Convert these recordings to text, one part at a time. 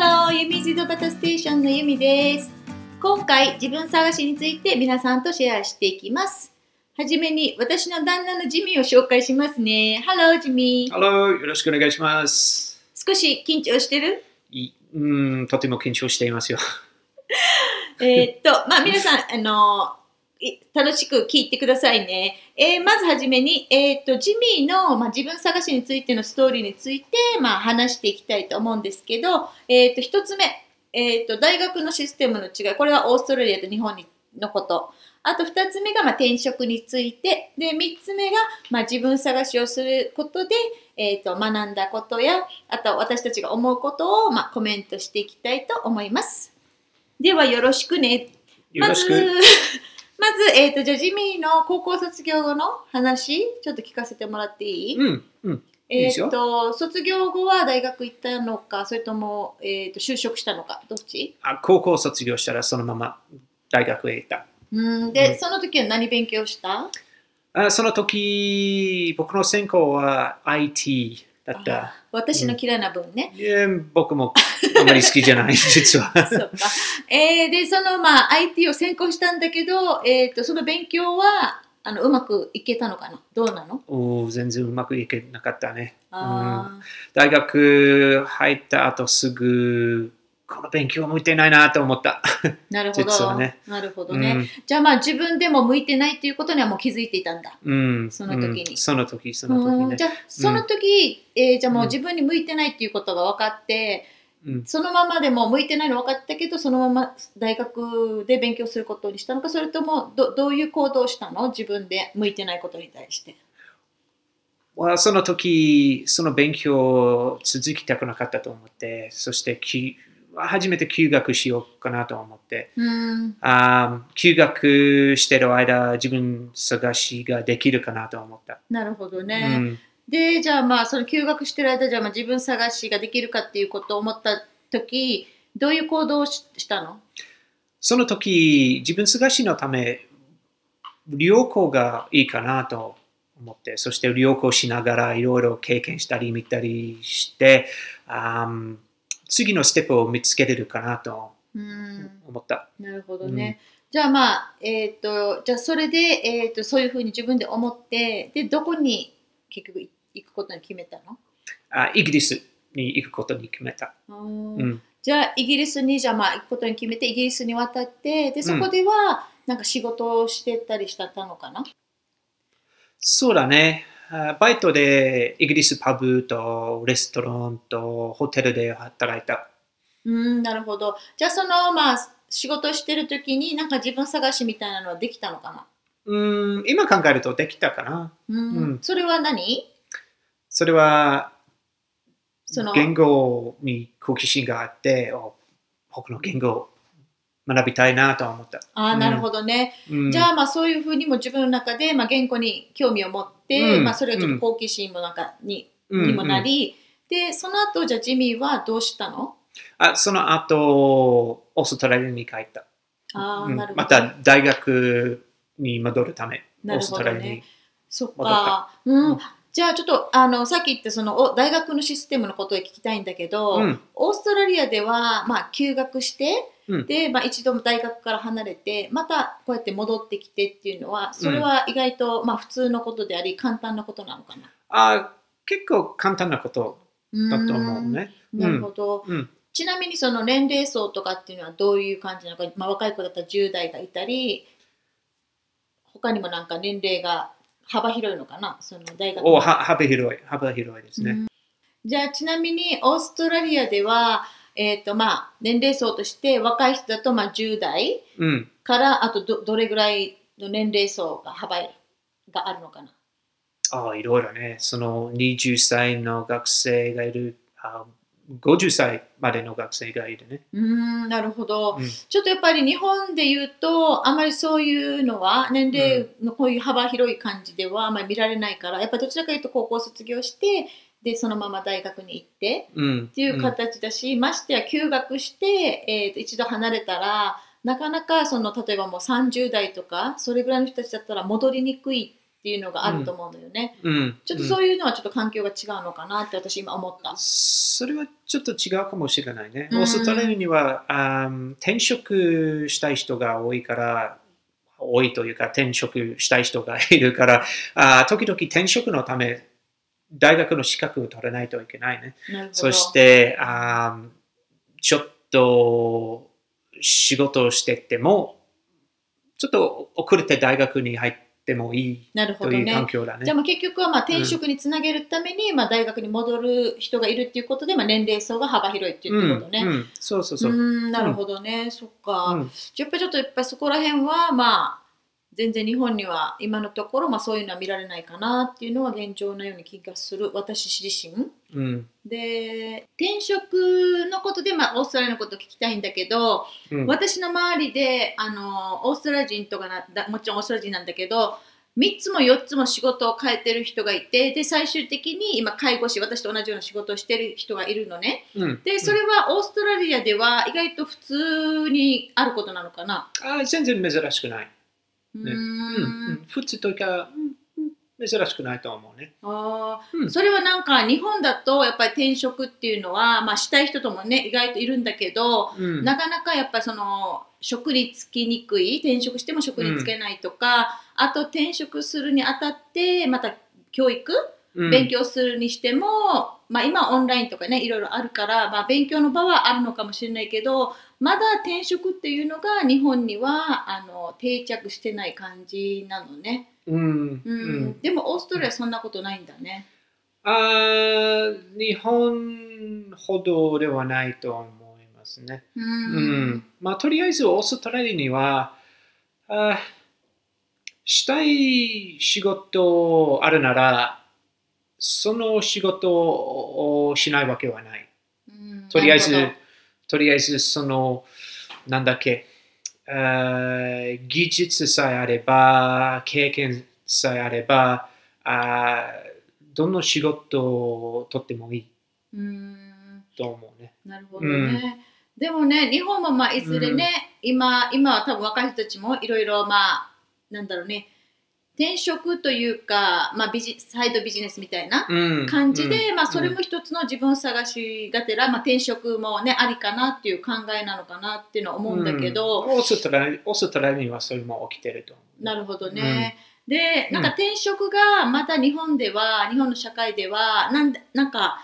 Hello、Yumi's ドバタステーションのユミです。今回、自分探しについて皆さんとシェアしていきます。はじめに、私の旦那のジミーを紹介しますね。 Hello、ジミー。Hello, よろしくお願いします。少し緊張してる？いうん、とても緊張していますよ。えーっと、まあ、皆さん、あのい楽しく聞いてくださいね。えーまずはじめに、えーっと、ジミーの、まあ、自分探しについてのストーリーについて、まあ、話していきたいと思うんですけど、えーっと、一つ目、えーっと、大学のシステムの違い。これはオーストラリアと日本にのこと。あと二つ目が、まあ、転職について。で、三つ目が、まあ、自分探しをすることで、えーっと、学んだことや、あと私たちが思うことを、まあ、コメントしていきたいと思います。では、よろしくね。よろしく。まず、まず、えっ、と、じゃあ、ジミーの高校卒業後の話、ちょっと聞かせてもらっていい、うん、うん。えっ、と、卒業後は大学行ったのか、それとも、えっ、と、就職したのか、どっち？あ高校卒業したらそのまま大学へ行った。うん、で、うん。その時は何勉強した？あその時、僕の専攻は IT だった。私の嫌いな分ね。いや僕もあまり好きじゃない、実は。そうか。えーで、その、まあ、IT を専攻したんだけど、えっ、と、その勉強は、あの、うまくいけたのかな？どうなの？おー全然うまくいけなかったね。あ大学入った後すぐ、この勉強向いてないなと思った。ー なるほど。ねなるほどね。じゃあまあ自分でも向いてないっていうことにはもう気づいていたんだ。うん、うんその時にうんその時、その時ねうんじ。ゃあその時、えーじゃあもう自分に向いてないっていうことが分かって、うんそのままでも向いてないの分かったけどそのまま大学で勉強することにしたのかそれともどどういう行動をしたの？自分で向いてないことに対して。はその時、その勉強を続きたくなかったと思って、そしてき初めて休学しようかなと思って、うんあー休学してる間、自分探しができるかなと思った。なるほどうね。ん、でじゃあまあその休学してる間じゃあまあ自分探しができるかっていうことを思った時どういう行動をししたの？その時、自分探しのため、旅行がいいかなと思って、そして旅行しながらいろいろ経験したり見たりして、あー次のステップを見つけれるかなとうん思った。なるほどね。じゃあまあ、えっ、と、じゃあそれで、えっ、と、そういうふうに自分で思って、で、どこに結局い行くことに決めたの？あイギリスに行くことに決めた。うんうんじゃあ、イギリスに、じゃあまあ、行くことに決めて、イギリスに渡って、で、そこでは、なんか仕事をしてたりしたのかな？そうだね。あバイトでイギリスパブとレストランとホテルで働いた。うん、なるほど。じゃあ、その、まあ、仕事してる時に、なんか自分探しみたいなのはできたのかな？うん、今考えるとできたかな。うん、うんそれは何？それはその言語に好奇心があって、お他の言語を学びたいなと思った。ああ、なるほどね。うんじゃあまあそういうふうにも自分の中で、まあ、言語に興味を持って、うんまあ、それがちょっと好奇心もなんかに,、うんにもなり、でその後じゃあジミーはどうしたの？あその後、オーストラリアに帰った。あなるほど。また大学に戻るため、オーストラリアに。そっ戻ったか。うんうんじゃあちょっとあのさっき言ったそのお大学のシステムのことを聞きたいんだけど、うんオーストラリアでは、まあ、休学して、うんで、まあ、一度も大学から離れてまたこうやって戻ってきてっていうのはそれは意外と、まあ、普通のことであり簡単なことなのかな？あ結構簡単なことだと思うね。なるほど。うんちなみにその年齢層とかっていうのはどういう感じなのか、まあ、若い子だったら10代がいたり他にもなんか年齢が幅広いのかな？その大学のおは幅広い、幅広いですね。うんじゃあちなみにオーストラリアでは、えーとまあ、年齢層として若い人だとまあ10代うん。からあとどどれぐらいの年齢層が幅があるのかな？ああ、いろいろね。その20歳の学生がいる、あ50歳までの学生がいるね。うーんなるほど、うんちょっとやっぱり日本で言うとあまりそういうのは年齢のこういう幅広い感じではあまり見られないからやっぱどちらかというと高校卒業してでそのまま大学に行ってうん。っていう形だし、ましてや休学して、えーと一度離れたらなかなかその例えばもう30代とかそれぐらいの人たちだったら戻りにくいっていうのがあると思うのよね。うん、ちょっとそういうのはちょっと環境が違うのかなって私今思った。それはちょっと違うかもしれないね。うんオーストラリアにはあー転職したい人が多いから、多いというか転職したい人がいるから、あー時々転職のため大学の資格を取らないといけないね。なるほど。そしてあーちょっと仕事をしてても、ちょっと遅れて大学に入ってもいいなるほどという環ね。境だね。じゃあまあ結局はまあ転職につなげるために、まあ大学に戻る人がいるっていうことで、まあ、年齢層が幅広いっていうことね。うんうんそうそううそう。んなるほどね、そっか。うんやっぱりちょっとやっぱりそこら辺はまあ全然日本には今のところ、まあ、そういうのは見られないかなっていうのは現状のように気がする私自身。うんで転職のことで、まあ、オーストラリアのこと聞きたいんだけど、うん。私の周りであのオーストラリア人とかなだもちろんオーストラリア人なんだけど3つも4つも仕事を変えてる人がいてで最終的に今介護士私と同じような仕事をしてる人がいるのね。うん。でそれはオーストラリアでは意外と普通にあることなのかな。あ全然珍しくない。ね。うーん。うん。うん。普通とか、珍しくないと思うね。あー。うん。それはなんか日本だとやっぱり転職っていうのは、まあ、したい人ともね意外といるんだけど、うん。なかなかやっぱりその職に就きにくい転職しても職に就けないとか、あと転職するにあたってまた教育、うん。勉強するにしても、まあ、今はオンラインとかねいろいろあるから、まあ、勉強の場はあるのかもしれないけどまだ転職っていうのが日本にはあの定着してない感じなのね、うん。でもオーストラリアはそんなことないんだね。あー日本ほどではないと思いますね。ううん。んまあ、とりあえずオーストラリアにはあーしたい仕事あるならその仕事をしないわけはない。うん。とりあえずとりあえずその、なんだっけ、技術さえあれば、経験さえあれば、あーどの仕事をとってもいいうんと思うね。なるほどね。でもね、日本もまあいずれね、今今は多分若い人たちもいろいろまあなんだろうね、転職というか、まあ、ビジサイドビジネスみたいなうん。感じで、うん。まあ、それも一つの自分探しがてら、まあ、転職もねありかなっていう考えなのかなっていうのは思うんだけど、うん。オーストラリアオーストラリアにはそれも起きてると。なるほどね。でなんか転職がまた日本では日本の社会ではなんでなんか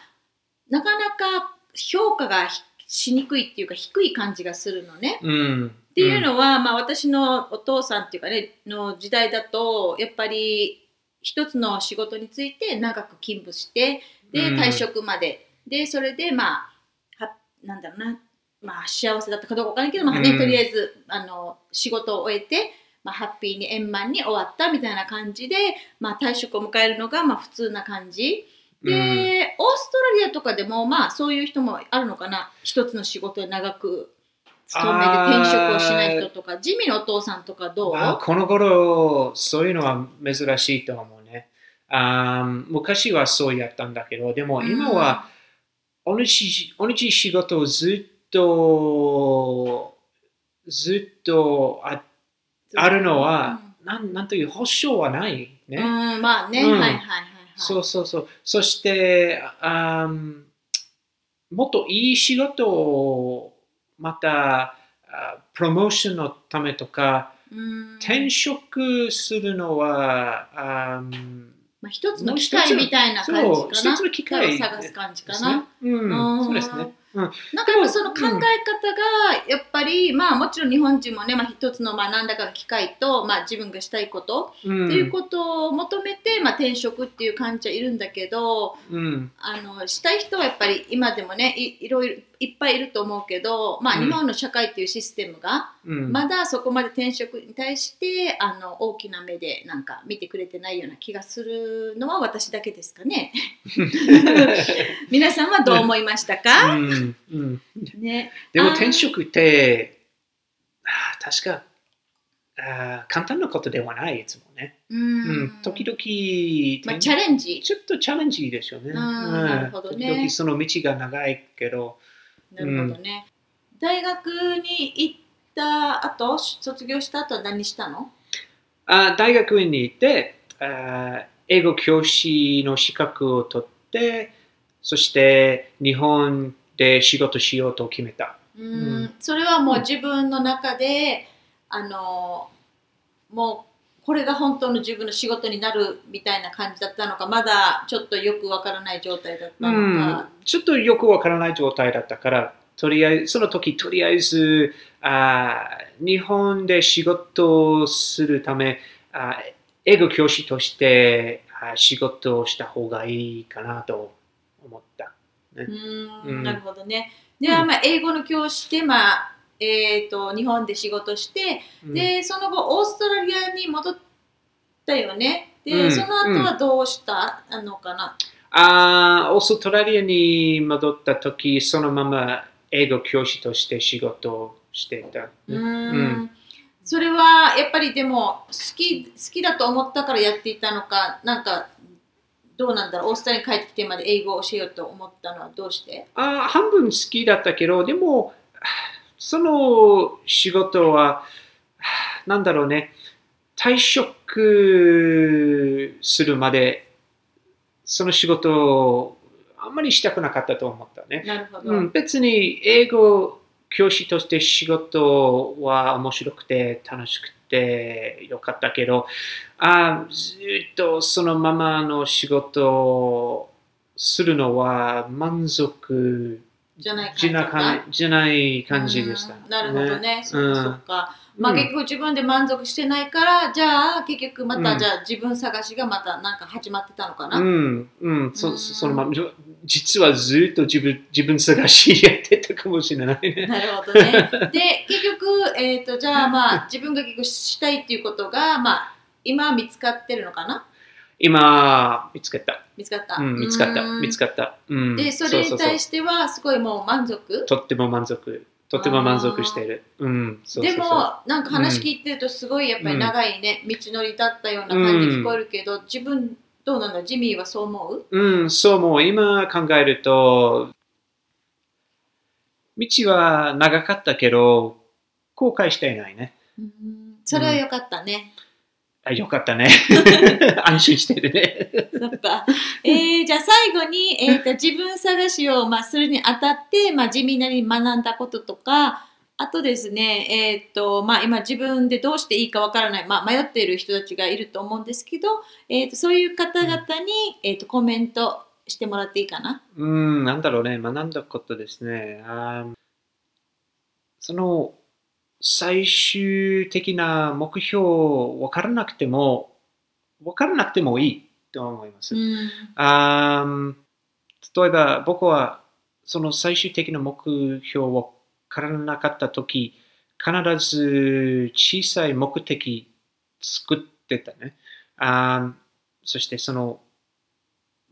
なかなか評価がしにくいっていうか低い感じがするのね。うん、っていうのは、まあ、私のお父さんっていうかねの時代だとやっぱり一つの仕事について長く勤務してでうん。退職まで、でそれでまあはなんだろうな、まあ、幸せだったかどうかわからないけど、まあねうん。とりあえずあの仕事を終えて、まあ、ハッピーに円満に終わったみたいな感じで、まあ、退職を迎えるのがまあ普通な感じ。で、うん。オーストラリアとかでもまあそういう人もあるのかな。一つの仕事で長く勤めて転職をしない人とか。ジミーのお父さんとかどう、あこの頃、そういうのは珍しいと思うね。あー昔はそうやったんだけど、でも今は同じ同じ仕事をずっとずっとああるのは、なんなんという保証はないね。うん、うんまあね、うん。はいはいはいはいそうそうそう。そして、あーもっといい仕事をまたあプロモーションのためとか、うん転職するのは、あーまあ、一つの機会みたいな感じそう、かな一つの機会探す感じかな。。うん、うんそうですね。うん、なんかやっぱその考え方がやっぱり、まあもちろん日本人もね、まあ、一つのまあ何らかの機会と、まあ、自分がしたいことうん、っていうことを求めて、まあ、転職っていう感じはいるんだけどうん、あのしたい人はやっぱり今でもねいいろいろいっぱいいると思うけど、まあ、うん。日本の社会っていうシステムが、うん、まだそこまで転職に対してあの大きな目でなんか見てくれてないような気がするのは私だけですかね。皆さんはどう思いましたか、うん。うん、ね、でも転職って、あー確かあー簡単なことではない、いつもね。ううん。ん、時々、まあ、チャレンジ。ちょっとチャレンジですよね。うん。なるほどね。時々その道が長いけど、なるほどね、大学に行った後卒業した後は何したの？あ大学院に行って、あー英語教師の資格を取って、そして日本で仕事しようと決めた。うーん。それはもう自分の中で、あのもうこれが本当の自分の仕事になるみたいな感じだったのかまだちょっとよくわからない状態だったうのん。か、、ちょっとよくわからない状態だったから、とりあえず、その時とりあえず、あー日本で仕事をするため、あー英語教師としてあー仕事をした方がいいかなと思った。うーうんん。なるほどね。では、まあ、英語の教師で、まあえー、と日本で仕事して、うん。でその後オーストラリアに戻ったよね。で、うん。その後はどうした？のかな、あーオーストラリアに戻った時、そのまま英語教師として仕事をしていた。うーん。うん。それはやっぱりでも好き好きだと思ったからやっていたのかなんかどうなんだろう？オーストラリアに帰ってきてまで英語を教えようと思ったのはどうして？あー半分好きだったけど、でも、その仕事は、なんだろうね、退職するまで、その仕事をあんまりしたくなかったと思ったね。なるほど、うん、別に英語教師として仕事は面白くて楽しくてよかったけど、あずっとそのままの仕事をするのは満足じゃないじゃな感か？じゃない感じでした。うんなるほどね、そっうんかそっか。まあうん結局自分で満足してないから、じゃあ結局また、うんじゃあ自分探しがまたなんか始まってたのかな？うん、うん、そうんそそのまま実はずっと自分自分探しやってたかもしれないね。なるほどね。で、結局、えっ、と、じゃあまあ自分が結局したいっていうことが、まあ今見つかってるのかな？今、見つけた。見つかった。うん、見つかった。見つかかった。うん、で、それに対してはすごいもう満足？とっても満足。とっても満足している。うん、でもなんか話聞いてるとすごいやっぱり長いね、道のりだったような感じ聞こえるけど、自分どうなんだ？ジミーはそう思う？うん、そうもう今考えると、道は長かったけど、後悔していないね。うんそれは良かったね。あよかったね。安心してるね。そっか。えー、じゃあ最後に、えー、と自分探しを、まあ、するにあたって、まあ、地味なりに学んだこととか、あとですね、えーとまあ、今自分でどうしていいかわからない、まあ、迷っている人たちがいると思うんですけど、えー、とそういう方々に、えー、とコメントしてもらっていいかな？うん、なんだろうね、学んだことですね。あーその最終的な目標分からなくても、分からなくてもいいと思います。うんあー例えば僕はその最終的な目標を分からなかったとき、必ず小さい目的作ってたね。あーそしてその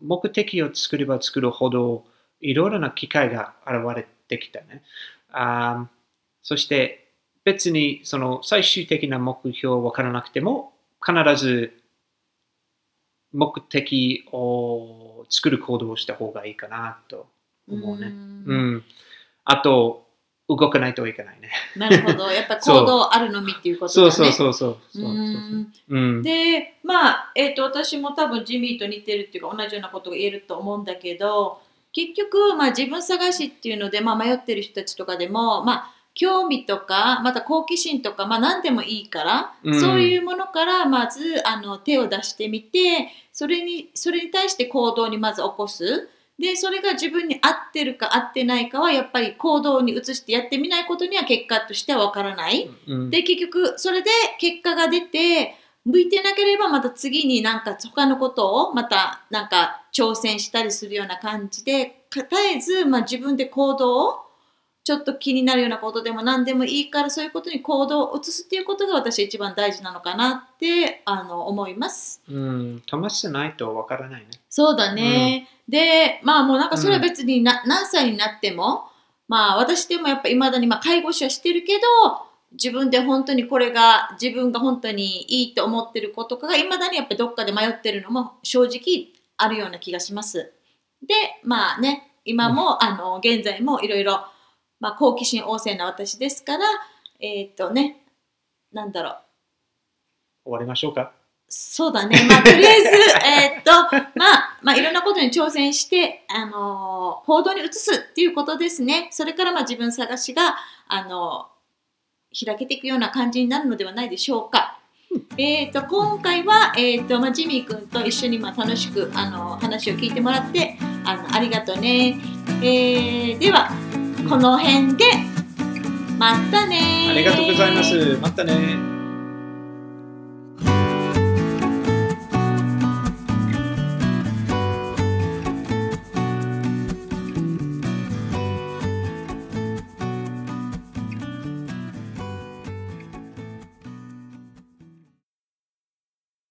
目的を作れば作るほどいろいろな機会が現れてきたね。あーそして別にその最終的な目標を分からなくても必ず目的を作る行動をした方がいいかなと思うね。うんうん。あと、動かないといけないね。なるほど。やっぱ 行動あるのみっていうことだね。そうそうそう。でまあ、えー、と私も多分ジミーと似てるっていうか同じようなことが言えると思うんだけど結局、まあ、自分探しっていうので、まあ、迷ってる人たちとかでも、まあ、興味とかまた好奇心とか、まあ、何でもいいから、うんそういうものからまずあの手を出してみてそれにそれに対して行動にまず起こす。でそれが自分に合ってるか合ってないかはやっぱり行動に移してやってみないことには結果としては分からない。うんで結局それで結果が出て向いてなければまた次になんか他のことをまたなんか挑戦したりするような感じで絶えず、まあ、自分で行動をちょっと気になるようなことでも何でもいいからそういうことに行動を移すっていうことが私は一番大事なのかなってあの思います。うん。試してないとわからないね。そうだね。で、まあもうなんかそれは別にな、何歳になっても、まあ私でもやっぱ未だにまあ介護士はしてるけど、自分で本当にこれが自分が本当にいいと思ってることかが未だにやっぱどっかで迷ってるのも正直あるような気がします。で、まあね、今も、あの現在もいろいろまあ好奇心旺盛な私ですから、えーっとね、なんだろう。終わりましょうか。そうだね。まあ、とりあえず、えーっと、まあ、まあ、いろんなことに挑戦して、あのー行動に移すっていうことですね。それから、まあ、自分探しが、あのー開けていくような感じになるのではないでしょうか。えー、と今回は、えーとまあ、ジミー君と一緒に、まあ、楽しくあの話を聞いてもらってあのありがとうね、えーではこの辺でまたねありがとうございます。またね。